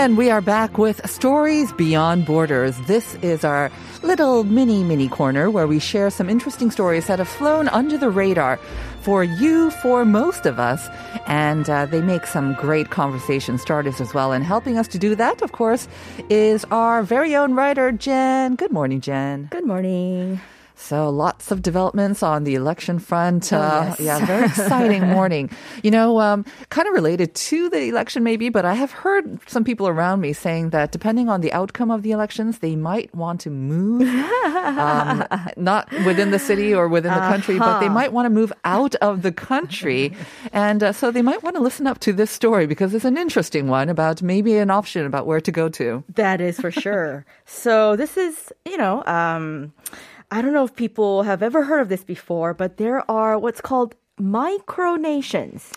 And we are back with Stories Beyond Borders. This is our little mini, mini corner where we share some interesting stories that have flown under the radar for you, for most of us. And uh, they make some great conversation starters as well. And helping us to do that, of course, is our very own writer, Jen. Good morning, Jen. Good morning. So lots of developments on the election front. Uh, yes. Yeah, very exciting morning. You know, um, kind of related to the election maybe, but I have heard some people around me saying that depending on the outcome of the elections, they might want to move, um, not within the city or within the country, but they might want to move out of the country. And uh, so they might want to listen up to this story because it's an interesting one about maybe an option about where to go to. That is for sure. so this is, you know, um, I don't know if people have ever heard of this before, but there are what's called micronations.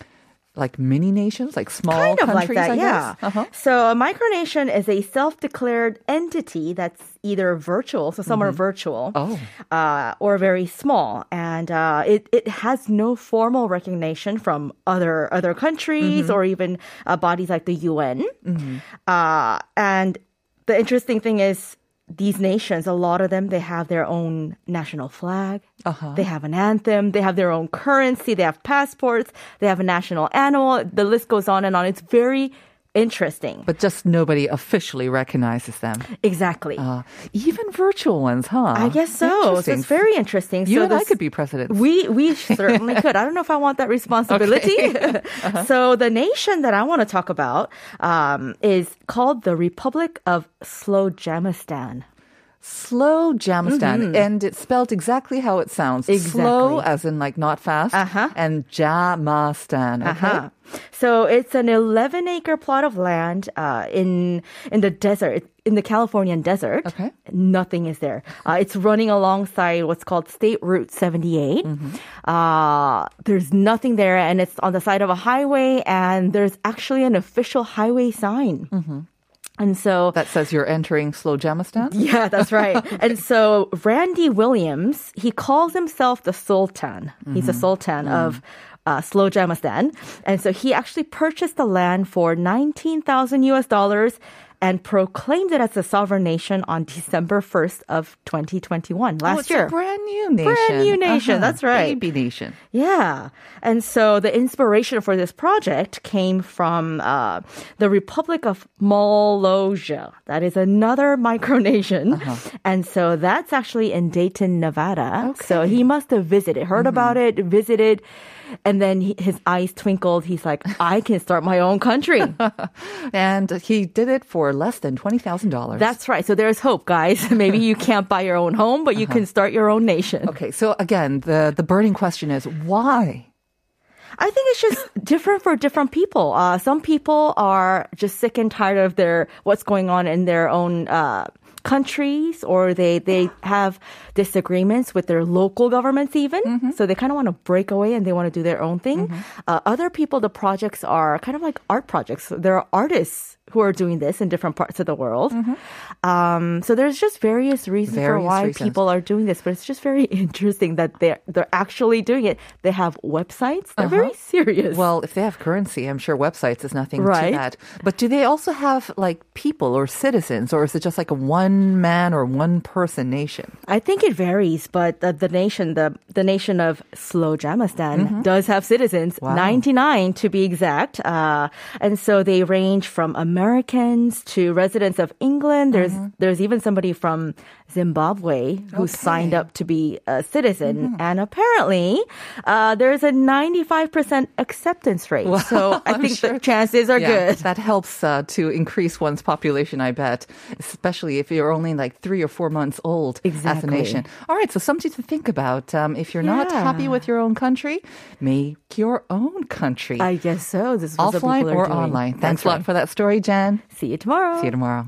Like mini nations, like small Kind of like countries, that, I yeah. Uh-huh. So a micronation is a self-declared entity that's either virtual, so some are virtual, Oh. uh, or very small, and uh, it it has no formal recognition from other other countries or even uh, bodies like the UN. Uh, and the interesting thing is. These nations, a lot of them, they have their own national flag. Uh-huh. They have an anthem. They have their own currency. They have passports. They have a national animal. The list goes on and on. It's very interesting. But just nobody officially recognizes them. Exactly. Uh, even virtual ones, huh? I guess so. So it's very interesting. You so and I could be presidents. We we certainly could. I don't know if I want that responsibility. Uh-huh. So the nation that I want to talk about um, is called the Republic of Slowjamastan. Slowjamastan. And it's spelled exactly how it sounds. Slow as in like not fast. Uh-huh. And Jamastan. Okay. Uh-huh. So it's an 11 acre plot of land uh, in in the desert, in the Californian desert. Okay. Nothing is there. Uh, it's running alongside what's called State Route 78. Uh, there's nothing there, and it's on the side of a highway, and there's actually an official highway sign. And so That says you're entering Slowjamastan? yeah, that's right. And so Randy Williams, he calls himself the Sultan. He's the Sultan of uh, Slowjamastan. And so he actually purchased the land for 19,000 US dollars and proclaimed it as a sovereign nation on December 1st of 2021, last oh, it's year. a brand new nation. Brand new uh-huh. nation, that's right. Baby nation. Yeah. And so the inspiration for this project came from uh, the Republic of Molossia. That is another micronation. Uh-huh. And so that's actually in Dayton, Nevada. So he must have visited, heard mm-hmm. about it, visited. And then he, his eyes twinkled. He's like, I can start my own country. And he did it for less than $20,000. That's right. So there's hope, guys. Maybe you can't buy your own home, but you can start your own nation. Okay, so again, the, the burning question is why? I think it's just different for different people. Uh, some people are just sick and tired of their what's going on in their own uh, countries, or they they have disagreements with their local governments, even. So they kind of want to break away and they want to do their own thing. Uh, other people, the projects are kind of like art projects. There are artists who are doing this in different parts of the world. Um, so there's just various reasons for why reasons. people are doing this, but it's just very interesting that they're they're actually doing it. They have websites. They're very serious. Well, if they have currency, I'm sure websites is nothing Right. to that. But do they also have like people or citizens, or is it just like a one man or one person nation? I think it varies, but the, the nation, the the nation of Slowjamastan, does have citizens, Wow. 99 to be exact, uh, and so they range from Americans to residents of England. There's there's even somebody from Zimbabwe who signed up to be a citizen, and apparently uh, there's a 95% acceptance rate. so I think sure- the chances are good. That helps uh, to increase one's population, I bet, especially if you're only like three or four months old as a nation. All right, so something to think about. Um, if you're not happy with your own country, make your own country. I guess so. This is Offline or doing. online. Thanks That's a lot right. for that story, Jen. See you tomorrow. See you tomorrow.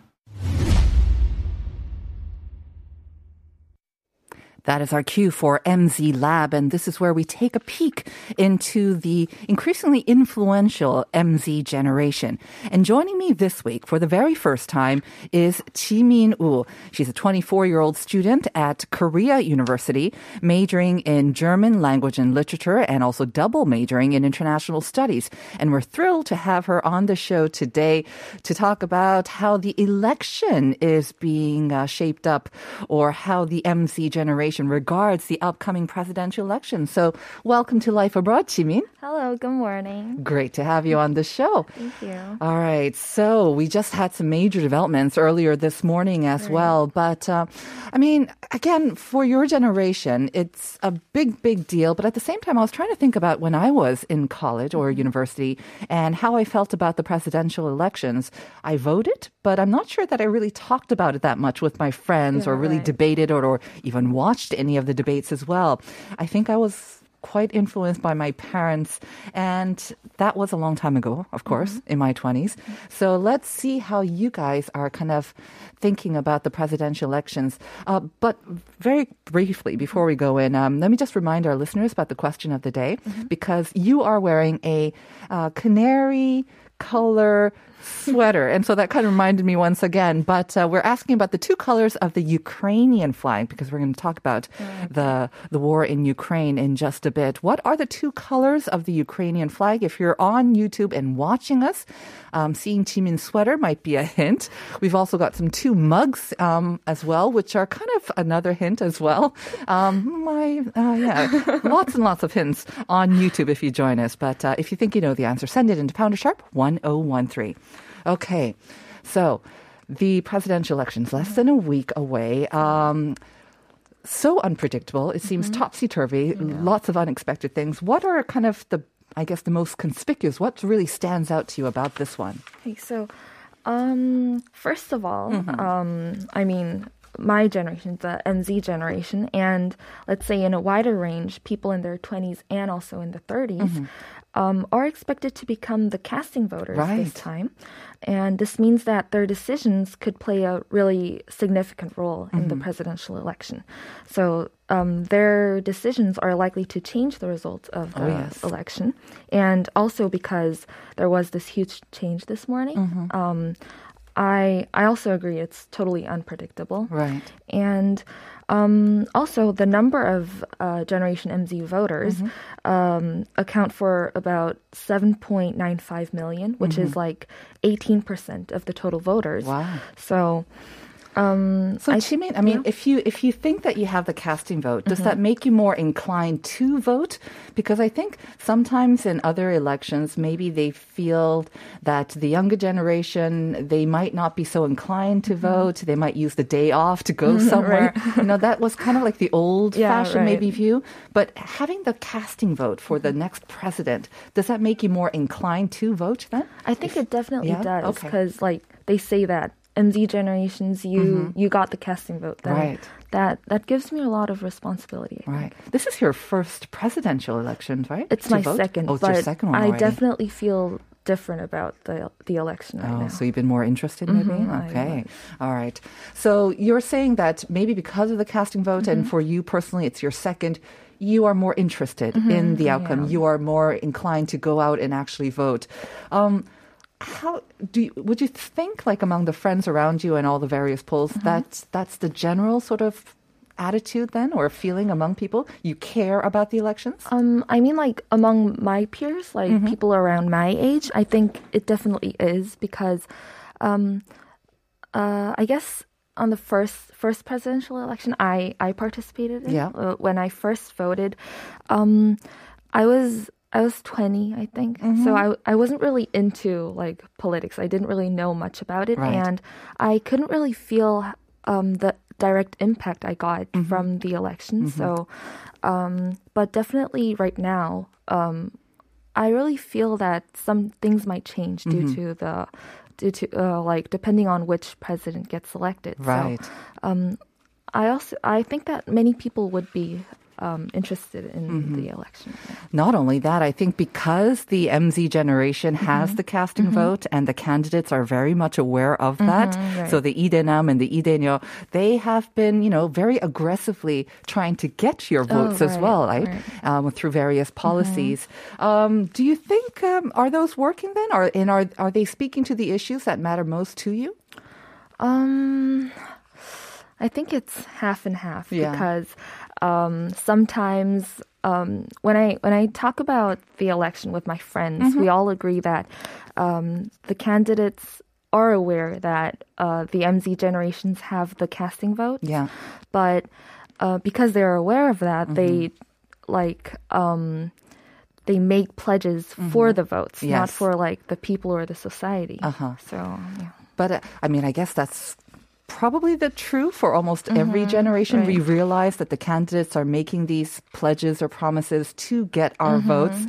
That is our cue for MZ Lab, and this is where we take a peek into the increasingly influential MZ generation. And joining me this week for the very first time is Jimin Woo. She's a 24-year-old student at Korea University, majoring in German language and literature, and also double majoring in international studies. And we're thrilled to have her on the show today to talk about how the election is being uh, shaped up, or how the MZ generation regards the upcoming presidential election. So, welcome to Life Abroad, Jimin. Hello, good morning. Great to have you on the show. Thank you. All right. So we just had some major developments earlier this morning as well. But uh, I mean, again, for your generation, it's a big, big deal. But at the same time, I was trying to think about when I was in college or university and how I felt about the presidential elections. I voted, but I'm not sure that I really talked about it that much with my friends or really right. debated or, or even watched any of the debates as well. I think I was quite influenced by my parents. And that was a long time ago, of course, in my 20s. So let's see how you guys are kind of thinking about the presidential elections. Uh, but very briefly, before we go in, um, let me just remind our listeners about the question of the day because you are wearing a uh, canary color sweater. And so that kind of reminded me once again. But uh, we're asking about the two colors of the Ukrainian flag because we're going to talk about the the war in Ukraine in just a bit. What are the two colors of the Ukrainian flag? If you're on YouTube and watching us, um, seeing Jimin's sweater might be a hint. We've also got some two mugs um, as well, which are kind of another hint as well. Um, my uh, yeah, lots and lots of hints on YouTube if you join us. But uh, if you think you know the answer, send it into Pounder Sharp one zero one three. Okay, so the presidential elections less than a week away. Um, so unpredictable. It seems topsy turvy. Lots of unexpected things. What are kind of the, I guess, the most conspicuous? What really stands out to you about this one? Okay, so, um, first of all, um, I mean, my generation, the MZ generation, and let's say in a wider range, people in their 20s and also in the 30s, um, are expected to become the casting voters Right. this time. And this means that their decisions could play a really significant role in the presidential election. So um, their decisions are likely to change the result of the yes. election. And also because there was this huge change this morning. Um, I I also agree it's totally unpredictable. Right. And um, also, the number of uh, Generation MZ voters um, account for about 7.95 million, which is like 18% of the total voters. Wow. So, Um, So, Jimin, I mean, if you if you think that you have the casting vote, does mm-hmm. that make you more inclined to vote? Because I think sometimes in other elections, maybe they feel that the younger generation they might not be so inclined to mm-hmm. vote. They might use the day off to go mm-hmm, somewhere. you know, that was kind of like the old-fashioned right. maybe view. But having the casting vote for the next president, does that make you more inclined to vote then? I think it definitely yeah? does Okay. because like they say that MZ generations you you got the casting vote then Mm-hmm. Right. that that gives me a lot of responsibility. Right. This is your first presidential election, right? It's To my vote? second, Oh, it's but your second one I already. definitely feel different about the the election right Oh, now. so you've been more interested, maybe? Mhm, okay. All right. So you're saying that maybe because of the casting vote, and Mm-hmm. for you personally, it's your second, you are more interested in the outcome. You are more inclined to go out and actually vote. Um, how do you, would you think, like among the friends around you and all the various polls, Mm-hmm. that that's the general sort of attitude then, or feeling among people? You care about the elections? Um, I mean, like among my peers, like Mm-hmm. people around my age, I think it definitely is because, um, uh, I guess on the first first presidential election, I I participated in. Yeah. Uh, when I first voted, um, I was I was twenty, I think. Mm-hmm. So I I wasn't really into like politics. I didn't really know much about it, Right. and I couldn't really feel um, the direct impact I got Mm-hmm. from the election. So, um, but definitely right now, um, I really feel that some things might change due Mm-hmm. to the due to uh, like depending on which president gets elected. Right. So, um, I also I think that many people would be um, interested in Mm-hmm. the election. Not only that, I think because the MZ generation has Mm-hmm. the casting vote and the candidates are very much aware of that. Mm-hmm, So the Idenam and the Idenyo, they have been, you know, very aggressively trying to get your votes as Oh, right, well, right? right. Um, through various policies. Um, do you think um, are those working then? Are and are are they speaking to the issues that matter most to you? Um, I think it's half and half Yeah. because um, sometimes um, when I when I talk about the election with my friends, Mm-hmm. we all agree that um, the candidates are aware that uh, the MZ generations have the casting vote. Yeah. but uh, because they're aware of that, they Mm-hmm. like um, they make pledges for the votes, not Mm-hmm. For like the people or the society. Uh-huh. So yeah. But uh, I mean, I guess that's probably the true for almost every generation. We realize that the candidates are making these pledges or promises to get our votes.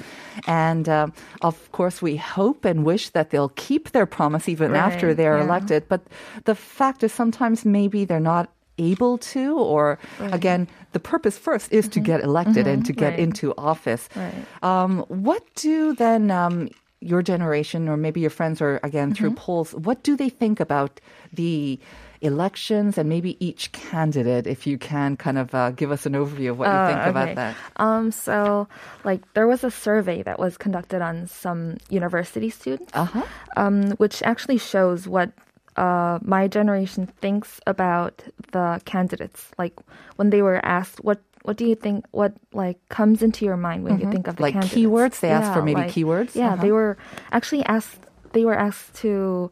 And um, of course, we hope and wish that they'll keep their promise even after they're yeah. elected. But the fact is, sometimes maybe they're not able to, or again, the purpose first is to get elected and to get Right. into office. Right. Um, what do then um, your generation, or maybe your friends, or again through polls, what do they think about the elections and maybe each candidate? If you can kind of uh, give us an overview of what you Oh, think about okay. that. Um, so like there was a survey that was conducted on some university students, Uh-huh. um, which actually shows what uh, my generation thinks about the candidates. Like when they were asked, what what do you think? What like comes into your mind when you think of the Mm-hmm. Like candidates? keywords? They asked for maybe like- keywords? Yeah, Uh-huh. they were actually asked. They were asked to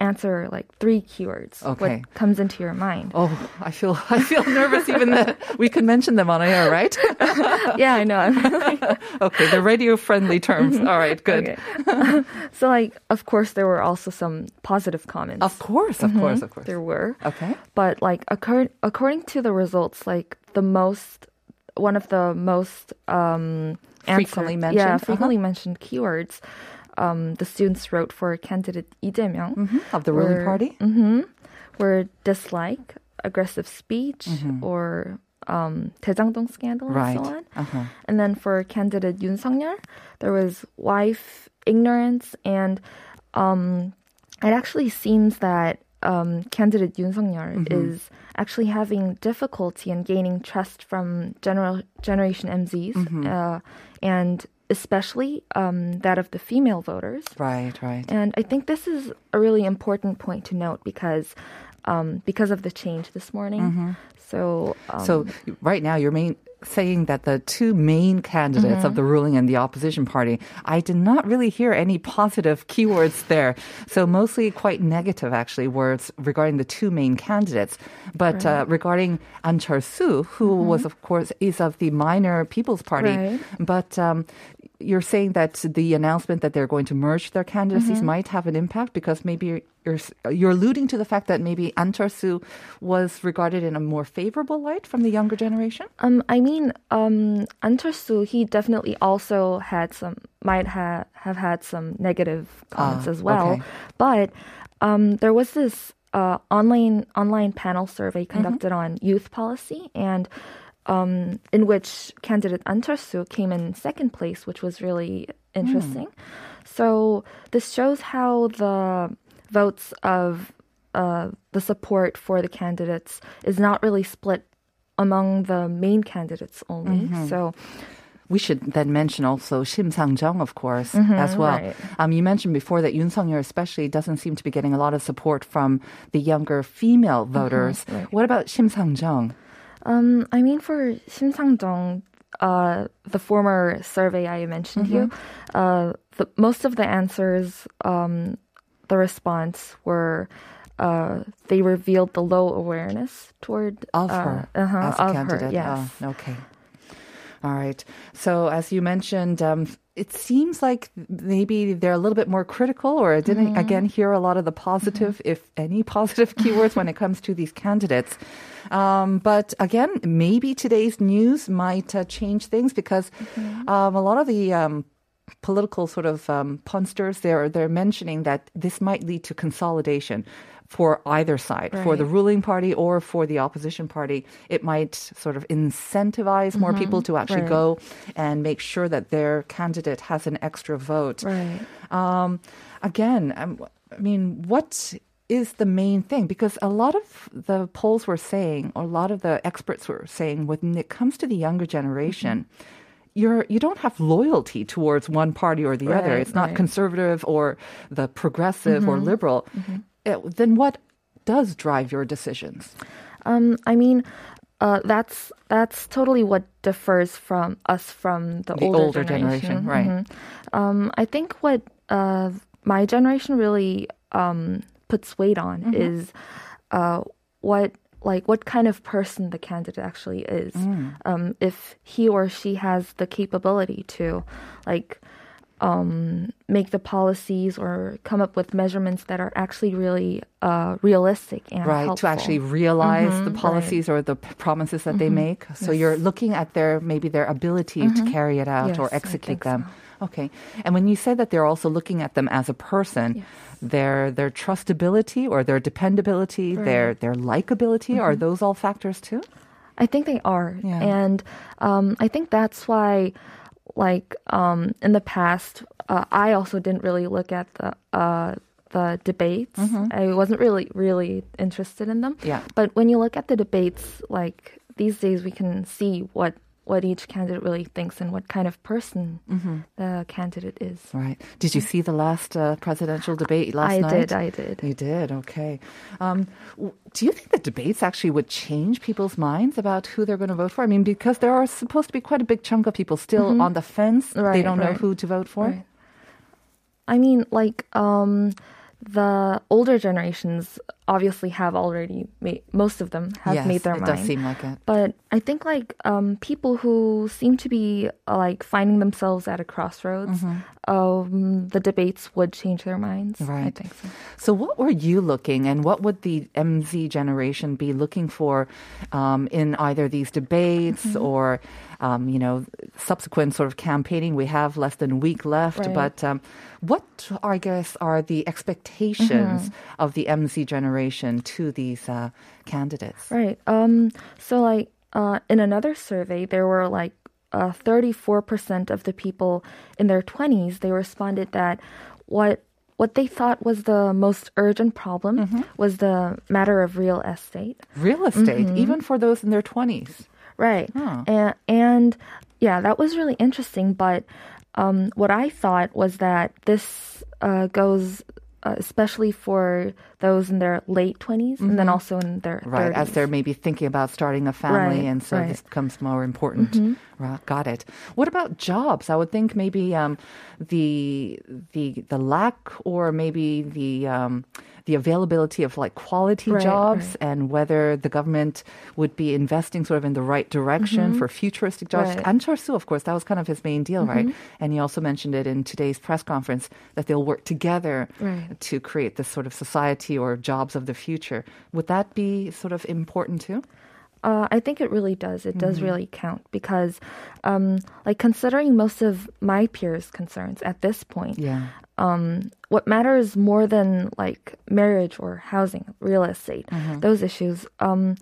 answer like three keywords. Okay. What comes into your mind? Oh, I feel I feel nervous even that we can mention them on air, right? yeah, I know. okay, the radio friendly terms. All right, good. Okay. so, like, of course, there were also some positive comments. Of course, of course, of course. There were. Okay. But, like, according, according to the results, like, the most, one of the most um, Frequently answered- mentioned, Yeah, uh-huh. frequently mentioned keywords um, the students wrote for candidate Lee Jae-myung mm-hmm. of the ruling were, party, mm-hmm, were dislike aggressive speech mm-hmm. or um, Daejangdong scandal right. and so on. Uh-huh. And then for candidate Yoon Sung-yeol, there was wife ignorance and um, it actually seems that um, candidate Yoon Sung-yeol mm-hmm. is actually having difficulty in gaining trust from general Generation MZs mm-hmm. uh, and especially um, that of the female voters. Right, right. And I think this is a really important point to note because um, because of the change this morning. So um, So right now, your main saying that the two main candidates of the ruling and the opposition party, I did not really hear any positive keywords there. So mostly quite negative, actually, words regarding the two main candidates. But uh, regarding An Chul-soo, who was, of course, is of the minor People's Party, Right. but um, you're saying that the announcement that they're going to merge their candidacies might have an impact because maybe you're you're alluding to the fact that maybe An Chul-soo was regarded in a more favorable light from the younger generation. Um, I mean, um, An Chul-soo, he definitely also had some, might ha- have had some negative comments Ah, as well. okay. But um, there was this uh, online online panel survey Mm-hmm. conducted on youth policy, and um, in which candidate An Chul-soo came in second place, which was really interesting. So this shows how the votes of uh, the support for the candidates is not really split among the main candidates only. So We should then mention also Shim Sang-jung, of course, as well. right. Um, you mentioned before that Yoon Sung-yeol especially doesn't seem to be getting a lot of support from the younger female voters. What about Shim Sang-jung? Um, I mean, for Shim Sang-dong, uh, the former survey I mentioned you, uh, the, most of the answers, um, the response were, uh, they revealed the low awareness toward of uh, her uh-huh, as a of candidate. Her, yes. Oh, okay. All right. So as you mentioned, um, it seems like maybe they're a little bit more critical, or I didn't Mm-hmm. again hear a lot of the positive, if any, positive keywords when it comes to these candidates. Um, but again, maybe today's news might uh, change things because Mm-hmm. um, a lot of the um, political sort of um, punsters they're they're mentioning that this might lead to consolidation for either side. For the ruling party or for the opposition party it might sort of incentivize more people to actually Right. go and make sure that their candidate has an extra vote. Right. um, again um, i mean what is the main thing? Because a lot of the polls were saying or a lot of the experts were saying when it comes to the younger generation you're you don't have loyalty towards one party or the other. It's not right. conservative or the progressive or liberal. Uh, then what does drive your decisions? Um, I mean, uh, that's that's totally what differs from us from the, The older older, generation, generation, right. Mhm. Um, I think what uh, my generation really um, puts weight on is uh, what like what kind of person the candidate actually is. Um, if he or she has the capability to like um, make the policies or come up with measurements that are actually really uh, realistic and right helpful. to actually realize the policies or the promises that they make. So you're looking at their maybe their ability to carry it out Yes, or execute them okay and when you say that they're also looking at them as a person their their trustability or their dependability their their likability are those all factors too I think they are. Yeah. And um, I think that's why, like, um, in the past, uh, I also didn't really look at the. Uh, the debates. I wasn't really, really interested in them. Mm-hmm. Yeah. But when you look at the debates, like these days, we can see what what each candidate really thinks and what kind of person Mm-hmm. the candidate is. right did you see the last uh, presidential debate last I night I did. I did. You did, okay. Um, do you think the debates actually would change people's minds about who they're going to vote for? I mean, because there are supposed to be quite a big chunk of people still on the fence. they Mm-hmm. Right, don't know who to vote for. Right. I mean, like, um, the older generations obviously have already made, most of them have yes, made their minds. it mind. does seem like it. But I think like um, people who seem to be uh, like finding themselves at a crossroads, um, the debates would change their minds. Right. I think so. So, what were you looking, and what would the MZ generation be looking for um, in either these debates Mm-hmm. or, um, you know, subsequent sort of campaigning? We have less than a week left, Right. but um, what, I guess, are the expectations Mm-hmm. of the MZ generation to these uh, candidates? Right. Um. So like, uh, in another survey, there were like. Uh, 34% of the people in their 20s they responded that what what they thought was the most urgent problem Mm-hmm. was the matter of real estate Real estate, Mm-hmm. even for those in their 20s. Right. Huh. And, and yeah, that was really interesting. But um, what I thought was that this uh, goes uh, especially for those in their late 20s and then also in their Mm-hmm. Right, 30s. as they're maybe thinking about starting a family, Right, and so right. Mm-hmm. this becomes more important. Right, got it. What about jobs? I would think maybe um, the the the lack or maybe the um, the availability of like quality Right, jobs right. and whether the government would be investing sort of in the right direction for futuristic jobs. Mm-hmm. Right. An Chul-soo, of course, that was kind of his main deal, right? And he also mentioned it in today's press conference that they'll work together to create this sort of society or jobs of the future. Would that be sort of important too? Uh, I think it really does. It Mm-hmm. does really count because, um, like, considering most of my peers' concerns at this point, Yeah. um, what matters more than like marriage or housing, real estate, Mm-hmm. those issues. Um,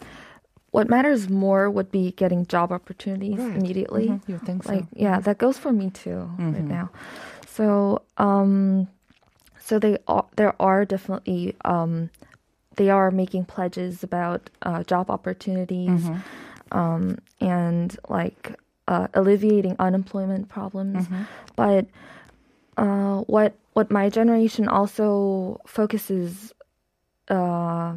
what matters more would be getting job opportunities Right. immediately. Mhm. You think so. Mm-hmm. Like, yeah, that goes for me too right now. So, um, so they are, there are definitely um, they are making pledges about uh, job opportunities um, and like uh, alleviating unemployment problems. But uh, what what my generation also focuses uh,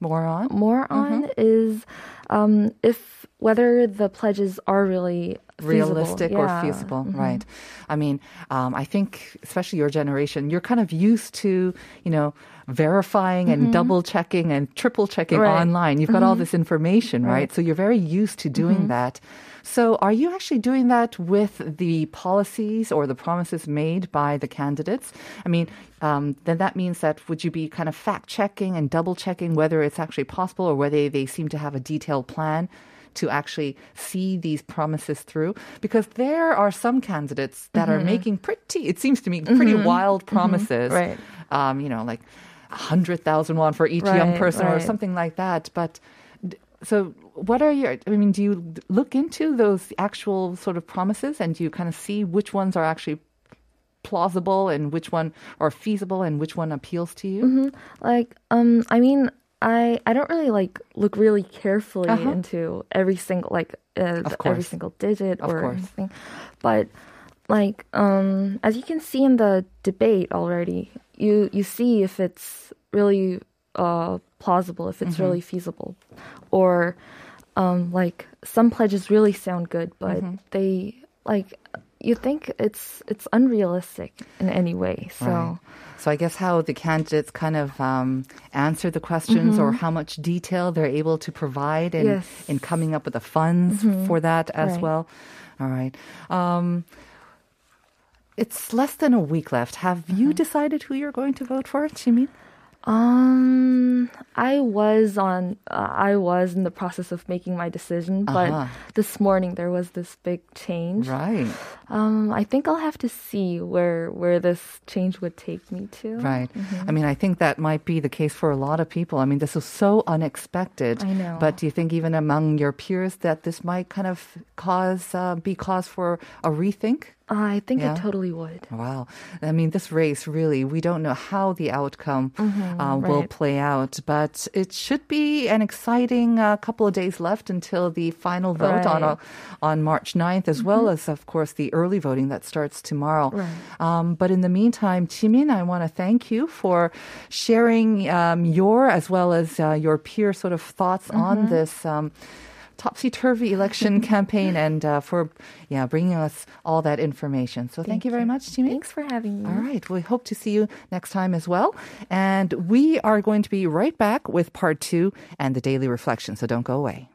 More on? more on is um, if whether the pledges are really feasible. realistic or Yeah. feasible, right? I mean, um, I think especially your generation, you're kind of used to, you know, verifying and double checking and triple checking Mm-hmm. Right. Mm-hmm. online. You've got all this information, right? So you're very used to doing that. So are you actually doing that with the policies or the promises made by the candidates? I mean, um, then that means that would you be kind of fact checking and double checking whether it's actually possible or whether they seem to have a detailed plan? To actually see these promises through because there are some candidates that are making pretty it seems to me pretty wild promises. Right. um, you know like 100,000 won for each young Right, person or something like that. But so what are your i mean do you look into those actual sort of promises and do you kind of see which ones are actually plausible and which one are feasible and which one appeals to you? Mm-hmm. like um i mean i i don't really like look really carefully Uh-huh. into every single like uh, every single digit Of or course. anything but like um as you can see in the debate already you you see if it's really uh plausible if it's Mm-hmm. really feasible or um like some pledges really sound good but Mm-hmm. they like you think it's it's unrealistic in any way so Right. So I guess how the candidates kind of um, answer the questions or how much detail they're able to provide in, Yes. in coming up with the funds for that as Right. well. All right. Um, it's less than a week left. Have you decided who you're going to vote for, Jimin? Um, I was on. Uh, I was in the process of making my decision, but Uh-huh. this morning there was this big change. Right. Um, I think I'll have to see where where this change would take me to. Right. Mm-hmm. I mean, I think that might be the case for a lot of people. I mean, this is so unexpected. I know. But do you think even among your peers that this might kind of cause uh, be cause for a rethink? I think Yeah. it totally would. Wow. I mean, this race really, we don't know how the outcome uh, will play out, but it should be an exciting uh, couple of days left until the final vote on, uh, on March 9th, as well as, of course, the early voting that starts tomorrow. Right. Um, but in the meantime, Jimin, I want to thank you for sharing um, your as well as uh, your peer sort of thoughts on this. Um, Topsy-turvy election campaign, and uh, for yeah bringing us all that information. So thank, you very much, Jimin. Thanks for having me. All right. We hope to see you next time as well. And we are going to be right back with part two and the daily reflection. So don't go away.